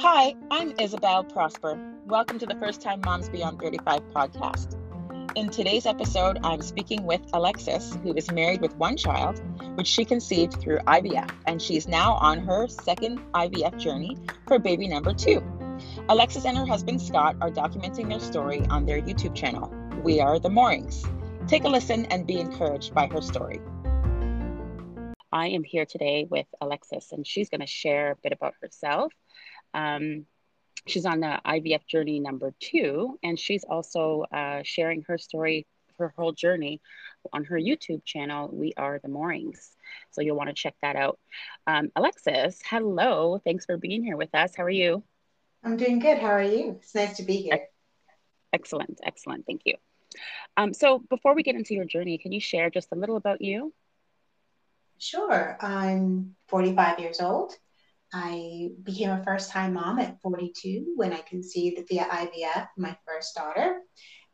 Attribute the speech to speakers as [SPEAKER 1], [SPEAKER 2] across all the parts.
[SPEAKER 1] Hi, I'm Isabel Prosper. Welcome to the First Time Moms Beyond 35 podcast. In today's episode, I'm speaking with Alexis, who is married with one child, which she conceived through IVF, and she's now on her second IVF journey for baby number two. Alexis and her husband Scott are documenting their story on their YouTube channel, We Are the Moorings. Take a listen and be encouraged by her story. I am here today with Alexis, and she's going to share a bit about herself. Um, she's on the IVF journey number two, and she's also uh, sharing her story, her whole journey on her YouTube channel, We Are the Moorings. So you'll want to check that out. Um, Alexis, hello. Thanks for being here with us. How are you?
[SPEAKER 2] I'm doing good. How are you? It's nice to be here.
[SPEAKER 1] Excellent. Excellent. Thank you. Um, so before we get into your journey, can you share just a little about you?
[SPEAKER 2] Sure. I'm 45 years old. I became a first time mom at 42 when I conceived via IVF my first daughter.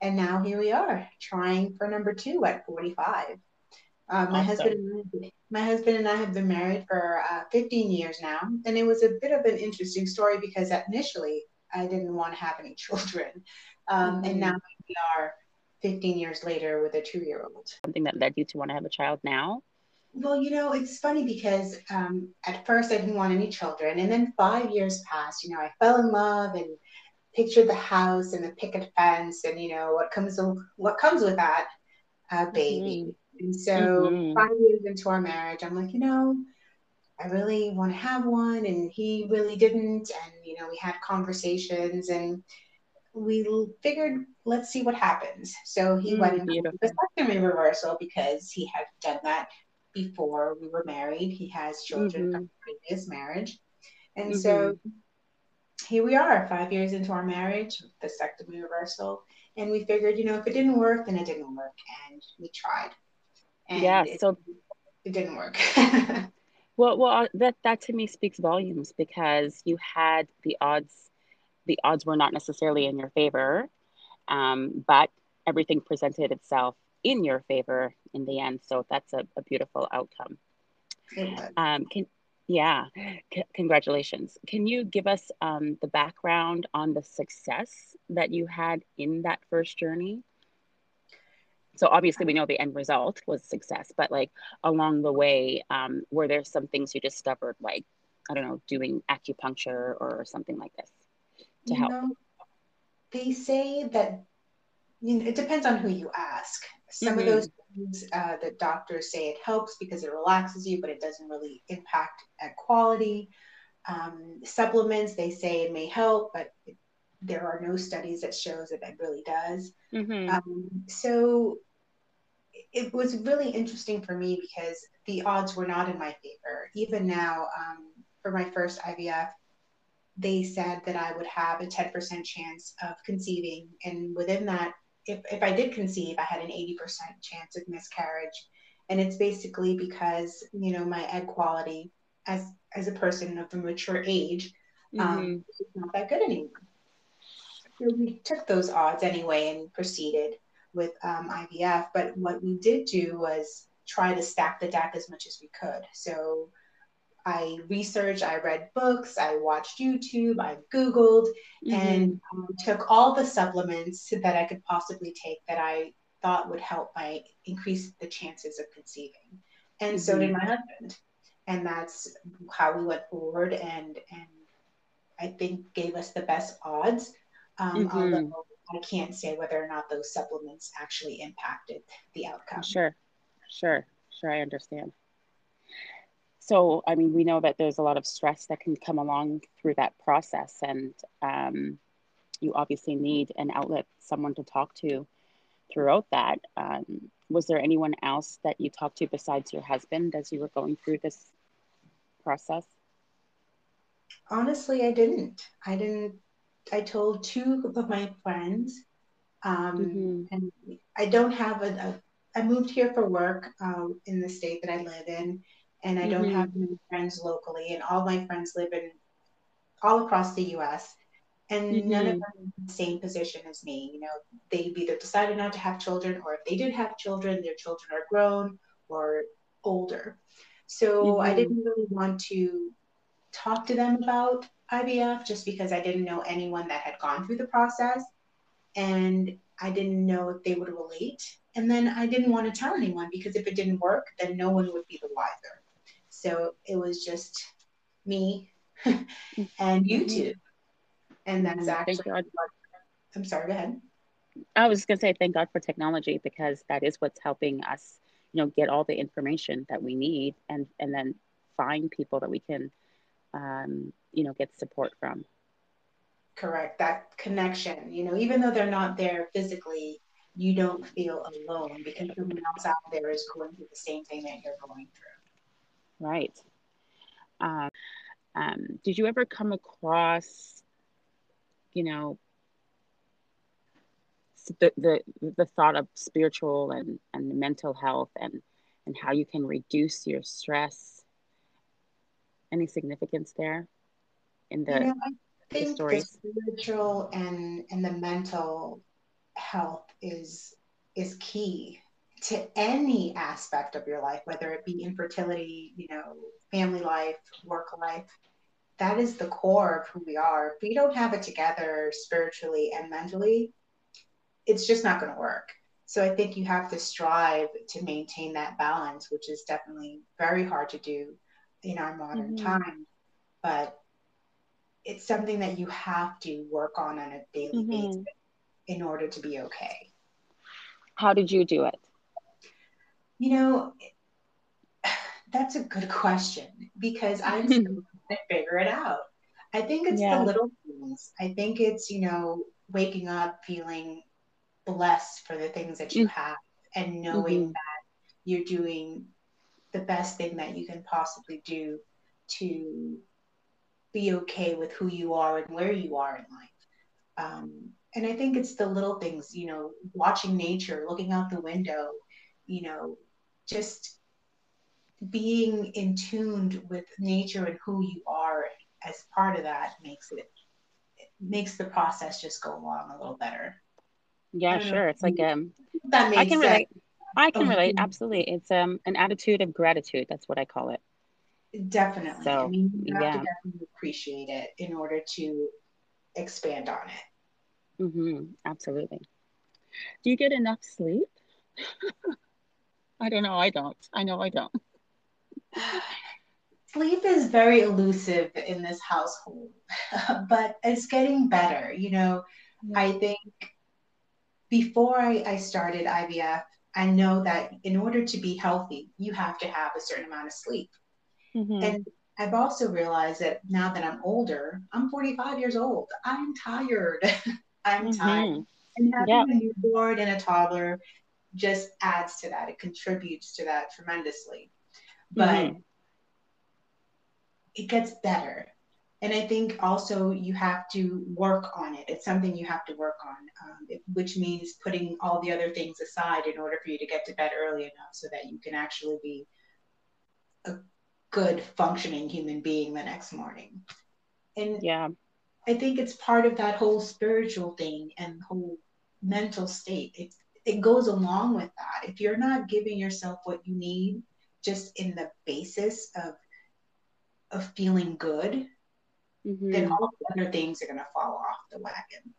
[SPEAKER 2] And now here we are trying for number two at 45. Uh, my awesome. husband, my husband and I have been married for uh, 15 years now, and it was a bit of an interesting story because initially I didn't want to have any children, um, mm-hmm. and now we are 15 years later with a two-year-old.
[SPEAKER 1] Something that led you to want to have a child now?
[SPEAKER 2] Well, you know, it's funny because um, at first I didn't want any children, and then five years passed. You know, I fell in love and pictured the house and the picket fence, and you know what comes what comes with that uh, baby. Mm-hmm. And so mm-hmm. five years into our marriage, I'm like, you know, I really want to have one, and he really didn't. And you know, we had conversations, and we figured let's see what happens. So he mm, went into the vasectomy reversal because he had done that before we were married. He has children mm-hmm. from previous marriage. And mm-hmm. so here we are, five years into our marriage, vasectomy reversal. And we figured, you know, if it didn't work, then it didn't work. And we tried.
[SPEAKER 1] And yeah, it, so
[SPEAKER 2] it didn't work.
[SPEAKER 1] well, well, uh, that that to me speaks volumes because you had the odds. The odds were not necessarily in your favor, um, but everything presented itself in your favor in the end. So that's a, a beautiful outcome. Um, can yeah, C- congratulations. Can you give us um, the background on the success that you had in that first journey? So obviously we know the end result was success, but like along the way, um, were there some things you discovered, like I don't know, doing acupuncture or something like this to you help? Know,
[SPEAKER 2] they say that you know, it depends on who you ask. Some mm-hmm. of those things uh, that doctors say it helps because it relaxes you, but it doesn't really impact at quality. Um, supplements, they say it may help, but it, there are no studies that shows that it really does. Mm-hmm. Um, so it was really interesting for me because the odds were not in my favor. Even now, um, for my first IVF, they said that I would have a 10% chance of conceiving. And within that if, if I did conceive, I had an 80% chance of miscarriage. And it's basically because, you know, my egg quality as, as a person of a mature age um, mm-hmm. is not that good anymore. So we took those odds anyway and proceeded with um, IVF. But what we did do was try to stack the deck as much as we could. So I researched, I read books, I watched YouTube, I Googled, mm-hmm. and um, took all the supplements that I could possibly take that I thought would help my increase the chances of conceiving. And mm-hmm. so did mm-hmm. my husband. And that's how we went forward and and I think gave us the best odds. Um, mm-hmm. Although I can't say whether or not those supplements actually impacted the outcome.
[SPEAKER 1] Sure, sure, sure. I understand so i mean we know that there's a lot of stress that can come along through that process and um, you obviously need an outlet someone to talk to throughout that. Um, was there anyone else that you talked to besides your husband as you were going through this process?
[SPEAKER 2] Honestly i didn't. I didn't i told two of my friends um, mm-hmm. and i don't have a, a I moved here for work um, in the state that I live in, and I don't mm-hmm. have many friends locally, and all my friends live in all across the U.S. And mm-hmm. none of them are in the same position as me. You know, they've either decided not to have children, or if they did have children, their children are grown or older. So mm-hmm. I didn't really want to talk to them about IVF just because I didn't know anyone that had gone through the process and I didn't know if they would relate. And then I didn't want to tell anyone because if it didn't work, then no one would be the wiser. So it was just me and mm-hmm. YouTube. And that's actually, I'm sorry, go ahead.
[SPEAKER 1] I was going to say, thank God for technology because that is what's helping us, you know, get all the information that we need and, and then find people that we can, um, you know, get support from.
[SPEAKER 2] Correct. That connection, you know, even though they're not there physically, you don't feel alone because someone else out there is going through the same thing that you're going through.
[SPEAKER 1] Right. Um, um, did you ever come across, you know, the, the, the thought of spiritual and, and mental health and, and how you can reduce your stress? Any significance there in the, you know,
[SPEAKER 2] I think the, the spiritual and, and the mental health is is key to any aspect of your life, whether it be infertility, you know, family life, work life. That is the core of who we are. If we don't have it together spiritually and mentally, it's just not going to work. So I think you have to strive to maintain that balance, which is definitely very hard to do in our modern mm-hmm. time. But it's something that you have to work on on a daily mm-hmm. basis in order to be okay.
[SPEAKER 1] How did you do it?
[SPEAKER 2] You know, that's a good question because I'm still trying to figure it out. I think it's yeah. the little things. I think it's, you know, waking up feeling blessed for the things that you mm. have and knowing mm-hmm. that you're doing the best thing that you can possibly do to be okay with who you are and where you are in life. Um, and I think it's the little things, you know, watching nature, looking out the window, you know, just being in tuned with nature and who you are as part of that makes it, it makes the process just go along a little better.
[SPEAKER 1] Yeah, sure. It's like um that makes I can sense. relate. I can relate. Absolutely. It's um an attitude of gratitude. That's what I call it.
[SPEAKER 2] Definitely. So, I mean, you have yeah. to definitely appreciate it in order to expand on it.
[SPEAKER 1] Mm-hmm. Absolutely. Do you get enough sleep? I don't know. I don't. I know I don't.
[SPEAKER 2] Sleep is very elusive in this household, but it's getting better. You know. I think before I, I started IVF, I know that in order to be healthy, you have to have a certain amount of sleep. Mm-hmm. And I've also realized that now that I'm older, I'm 45 years old. I'm tired. I'm mm-hmm. tired. And having yep. a newborn and a toddler just adds to that. It contributes to that tremendously. But mm-hmm. it gets better. And I think also you have to work on it. It's something you have to work on, um, it, which means putting all the other things aside in order for you to get to bed early enough so that you can actually be a good functioning human being the next morning. And yeah, I think it's part of that whole spiritual thing and whole mental state. It, it goes along with that. If you're not giving yourself what you need just in the basis of of feeling good, mm-hmm. then all the other things are going to fall off the wagon.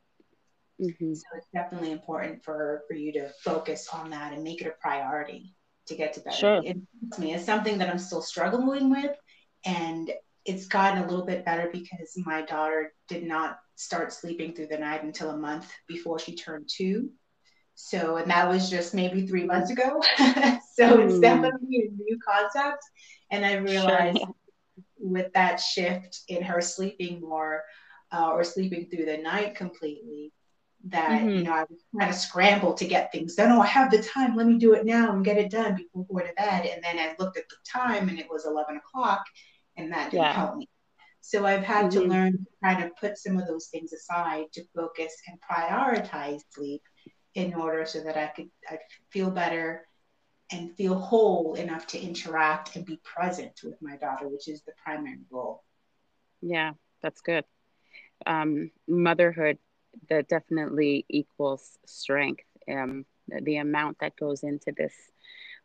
[SPEAKER 2] Mm-hmm. So it's definitely important for for you to focus on that and make it a priority to get to better. Sure. It, me. It's something that I'm still struggling with, and it's gotten a little bit better because my daughter did not start sleeping through the night until a month before she turned two. So, and that was just maybe three months ago. so mm. it's definitely a new concept. And I realized sure. with that shift in her sleeping more uh, or sleeping through the night completely, that mm-hmm. you know I was trying to scramble to get things done. Oh, I have the time. Let me do it now and get it done before going to bed. And then I looked at the time and it was eleven o'clock, and that didn't yeah. help me. So I've had mm-hmm. to learn to kind of put some of those things aside to focus and prioritize sleep in order so that I could I feel better and feel whole enough to interact and be present with my daughter, which is the primary goal.
[SPEAKER 1] Yeah, that's good. Um, motherhood that definitely equals strength. Um, the amount that goes into this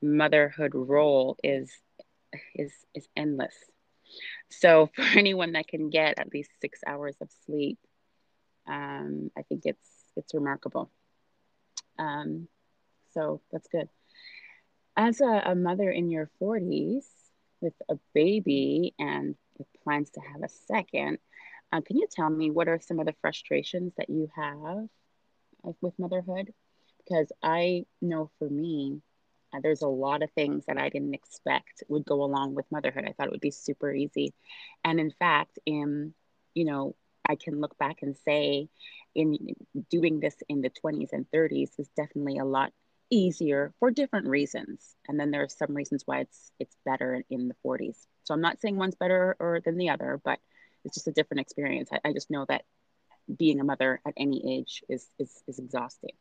[SPEAKER 1] motherhood role is is is endless. So for anyone that can get at least six hours of sleep, um, I think it's it's remarkable. Um, so that's good. As a, a mother in your 40s with a baby and with plans to have a second, uh, can you tell me what are some of the frustrations that you have with motherhood? Because I know for me, uh, there's a lot of things that I didn't expect would go along with motherhood. I thought it would be super easy. And in fact, in, you know, I can look back and say in doing this in the 20s and 30s is definitely a lot easier for different reasons. And then there are some reasons why it's it's better in the 40s. So I'm not saying one's better or than the other, but it's just a different experience. I, I just know that being a mother at any age is is, is exhausting.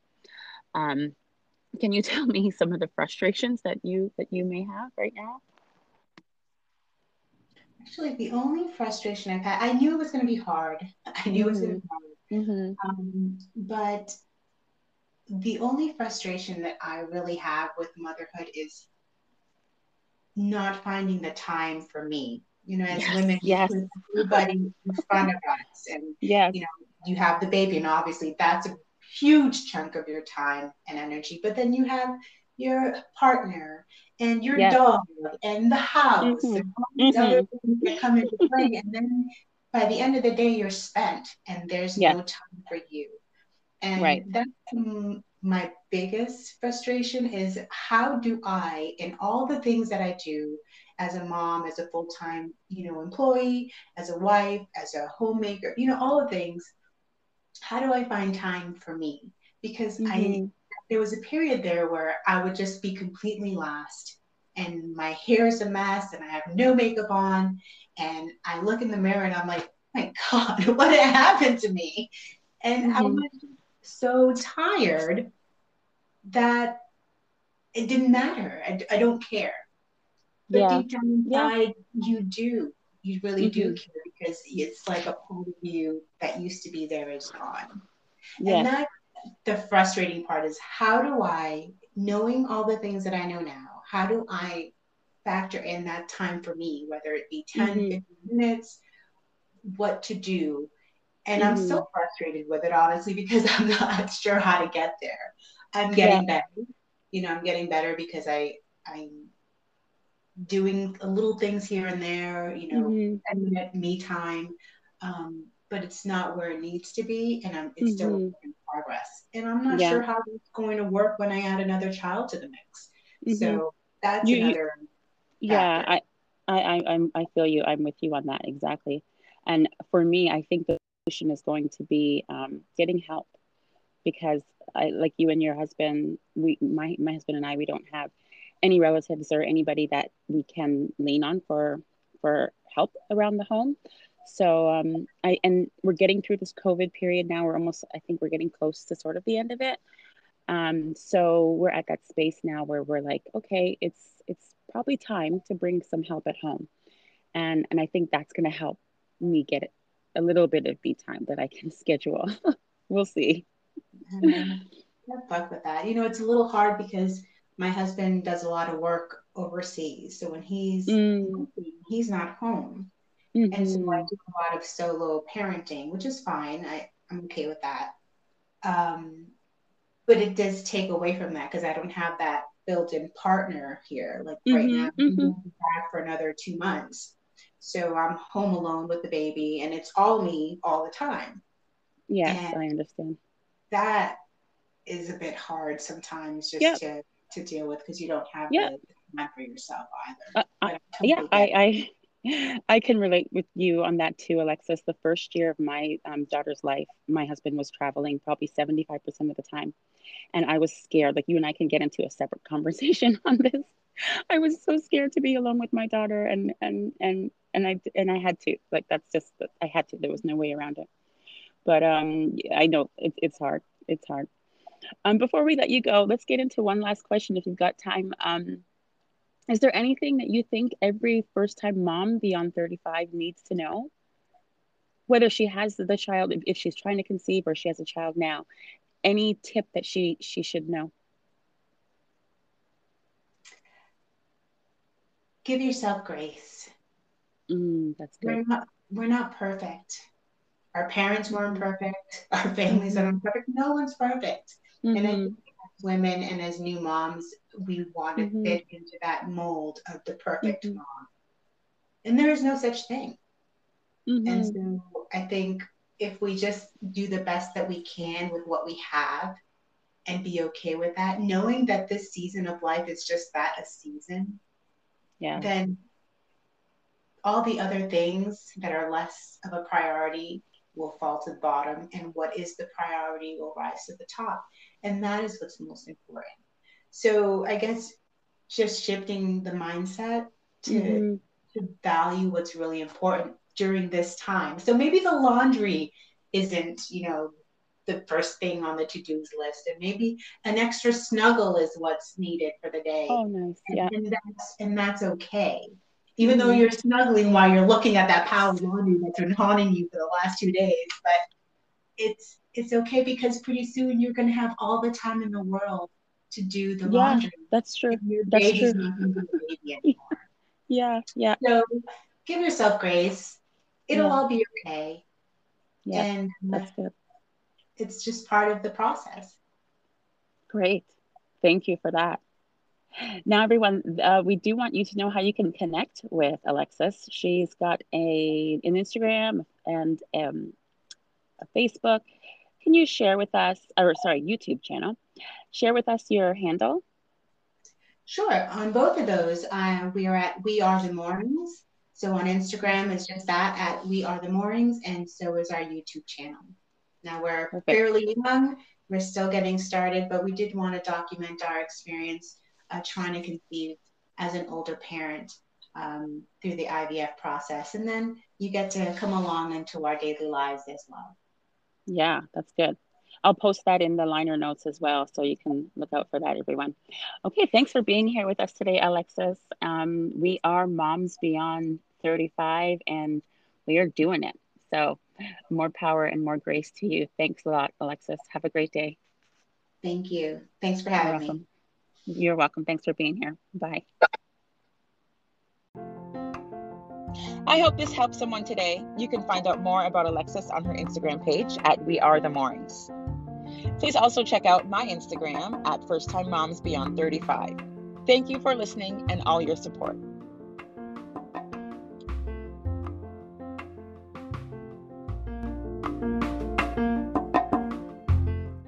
[SPEAKER 1] Um, can you tell me some of the frustrations that you that you may have right now?
[SPEAKER 2] Actually, the only frustration I've had, I knew it was going to be hard. I knew mm-hmm. it was going to be hard. Mm-hmm. Um, but the only frustration that I really have with motherhood is not finding the time for me. You know, as yes, women,
[SPEAKER 1] yes.
[SPEAKER 2] everybody in front of us, and yes. you know, you have the baby, and obviously that's a huge chunk of your time and energy. But then you have your partner and your yes. dog and the house mm-hmm. and all these mm-hmm. other things that come into play. and then by the end of the day, you're spent and there's no time for you. And right. that's my biggest frustration is how do I, in all the things that I do as a mom, as a full-time, you know, employee, as a wife, as a homemaker, you know, all the things, how do I find time for me? Because mm-hmm. I there was a period there where I would just be completely lost and my hair is a mess and I have no makeup on and I look in the mirror and I'm like, oh my God, what happened to me? And mm-hmm. I was so tired that it didn't matter. I, I don't care. But yeah. deep down inside, yeah. you do. You really mm-hmm. do care because it's like a part of you that used to be there is gone. Yeah. And that the frustrating part is how do I, knowing all the things that I know now, how do I factor in that time for me, whether it be 10, mm-hmm. 15 minutes, what to do. And mm-hmm. I'm so mm-hmm. frustrated with it, honestly, because I'm not sure how to get there. I'm getting yeah. better. You know, I'm getting better because I I'm doing little things here and there, you know, mm-hmm. me time. Um, but it's not where it needs to be, and I'm it's mm-hmm. still progress. And I'm not yeah. sure how it's going to work when I add another child to the mix. Mm-hmm. So that's you, another.
[SPEAKER 1] Yeah, I, I, I'm, I feel you. I'm with you on that exactly. And for me, I think the solution is going to be um, getting help because I, like you and your husband, we, my, my husband and I, we don't have any relatives or anybody that we can lean on for, for help around the home. So, um, I, and we're getting through this COVID period now. We're almost, I think we're getting close to sort of the end of it. Um, so we're at that space now where we're like, okay, it's, it's probably time to bring some help at home. And, and I think that's going to help me get a little bit of me time that I can schedule. we'll see.
[SPEAKER 2] Mm-hmm. fuck with that. You know, it's a little hard because my husband does a lot of work overseas. So when he's mm. he's not home. Mm-hmm. And so I mm-hmm. do a lot of solo parenting, which is fine. I, I'm okay with that. Um, but it does take away from that because I don't have that built-in partner here. Like mm-hmm. right now, mm-hmm. I'm back for another two months. So I'm home alone with the baby and it's all me all the time.
[SPEAKER 1] Yes, and I understand
[SPEAKER 2] that is a bit hard sometimes just yep. to to deal with because you don't have yep. the time for yourself either. Uh, I
[SPEAKER 1] yeah, I, I I can relate with you on that too, Alexis. The first year of my um, daughter's life, my husband was traveling probably seventy five percent of the time, and I was scared. Like you and I can get into a separate conversation on this. I was so scared to be alone with my daughter, and and and and I and I had to. Like that's just I had to. There was no way around it. But um, I know it, it's hard. It's hard. Um, before we let you go, let's get into one last question if you've got time. Um, is there anything that you think every first time mom beyond 35 needs to know? Whether she has the child, if she's trying to conceive or she has a child now, any tip that she she should know?
[SPEAKER 2] Give yourself grace.
[SPEAKER 1] Mm, that's good.
[SPEAKER 2] We're not, we're not perfect. Our parents weren't mm-hmm. perfect. Our families mm-hmm. aren't perfect. No one's perfect. Mm-hmm. And as women and as new moms, we want to mm-hmm. fit into that mold of the perfect mm-hmm. mom. And there is no such thing. And mm-hmm. so I think if we just do the best that we can with what we have and be okay with that, knowing that this season of life is just that a season,
[SPEAKER 1] yeah.
[SPEAKER 2] then all the other things that are less of a priority will fall to the bottom, and what is the priority will rise to the top. And that is what's most important. So I guess just shifting the mindset to, mm-hmm. to value what's really important during this time. So maybe the laundry isn't, you know, the first thing on the to-dos list and maybe an extra snuggle is what's needed for the day.
[SPEAKER 1] Oh nice. Yeah.
[SPEAKER 2] And, and that's and that's okay. Even mm-hmm. though you're snuggling while you're looking at that pile of laundry that's been haunting you for the last two days, but it's it's okay because pretty soon you're gonna have all the time in the world to do the
[SPEAKER 1] yeah,
[SPEAKER 2] laundry.
[SPEAKER 1] That's true. That's true. yeah, yeah.
[SPEAKER 2] So give yourself grace it'll yeah. all be okay.
[SPEAKER 1] Yeah, and that's good.
[SPEAKER 2] It's just part of the process.
[SPEAKER 1] Great. Thank you for that. Now, everyone, uh, we do want you to know how you can connect with Alexis. She's got a an Instagram and um, a Facebook. Can you share with us, or sorry, YouTube channel? Share with us your handle.
[SPEAKER 2] Sure. On both of those, uh, we are at We Are the Mornings so on Instagram, it's just that at We Are the Mornings, and so is our YouTube channel. Now we're Perfect. fairly young, we're still getting started, but we did want to document our experience uh, trying to conceive as an older parent um, through the IVF process. And then you get to come along into our daily lives as well.
[SPEAKER 1] Yeah, that's good. I'll post that in the liner notes as well, so you can look out for that, everyone. Okay, thanks for being here with us today, Alexis. Um, we are Moms Beyond 35 and we are doing it. So, more power and more grace to you. Thanks a lot, Alexis. Have a great day.
[SPEAKER 2] Thank you. Thanks for having
[SPEAKER 1] You're me. You're welcome. Thanks for being here. Bye. I hope this helps someone today. You can find out more about Alexis on her Instagram page at We Are the Moorings. Please also check out my Instagram at First Time Moms Beyond 35. Thank you for listening and all your support.